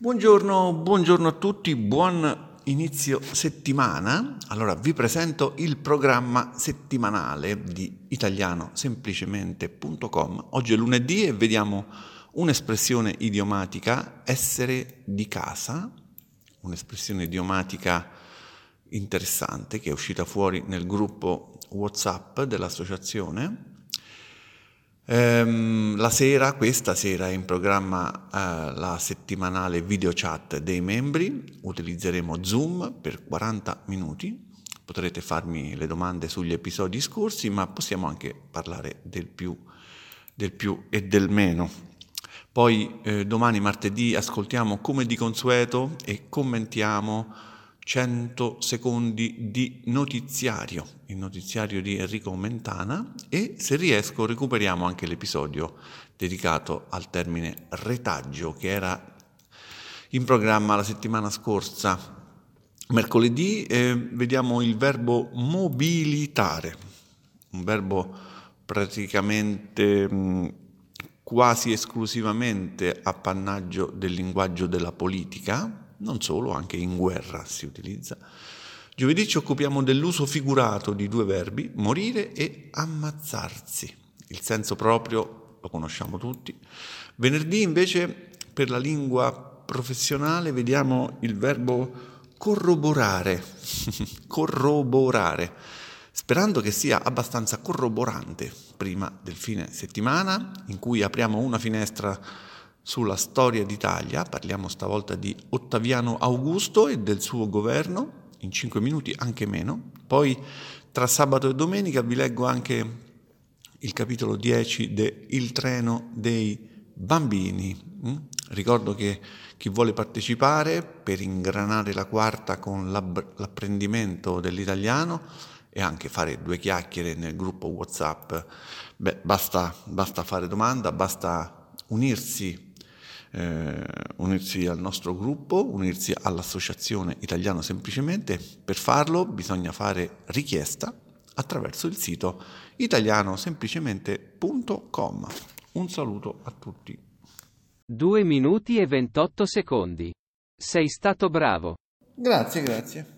Buongiorno, buongiorno a tutti, buon inizio settimana. Allora vi presento il programma settimanale di italianosemplicemente.com. Oggi è lunedì e vediamo un'espressione idiomatica, essere di casa, un'espressione idiomatica interessante che è uscita fuori nel gruppo WhatsApp dell'associazione Ehm, la sera, questa sera è in programma eh, la settimanale video chat dei membri, utilizzeremo Zoom per 40 minuti, potrete farmi le domande sugli episodi scorsi, ma possiamo anche parlare del più, del più e del meno. Poi eh, domani martedì ascoltiamo come di consueto e commentiamo 100 secondi di notiziario, il notiziario di Enrico Mentana e se riesco recuperiamo anche l'episodio dedicato al termine retaggio che era in programma la settimana scorsa. Mercoledì eh, vediamo il verbo mobilitare, un verbo praticamente mh, quasi esclusivamente appannaggio del linguaggio della politica, non solo, anche in guerra si utilizza. Giovedì ci occupiamo dell'uso figurato di due verbi, morire e ammazzarsi. Il senso proprio lo conosciamo tutti. Venerdì invece per la lingua professionale vediamo il verbo corroborare, corroborare, sperando che sia abbastanza corroborante prima del fine settimana in cui apriamo una finestra sulla storia d'Italia, parliamo stavolta di Ottaviano Augusto e del suo governo, in cinque minuti anche meno. Poi tra sabato e domenica vi leggo anche il capitolo 10 de Il treno dei bambini. Mm? Ricordo che chi vuole partecipare per ingranare la quarta con l'apprendimento dell'italiano e anche fare due chiacchiere nel gruppo WhatsApp, beh, basta, basta fare domanda, basta unirsi eh, unirsi al nostro gruppo, unirsi all'Associazione Italiano Semplicemente. Per farlo bisogna fare richiesta attraverso il sito italianosemplicemente.com. Un saluto a tutti. 2 minuti e 28 secondi. Sei stato bravo. Grazie, grazie.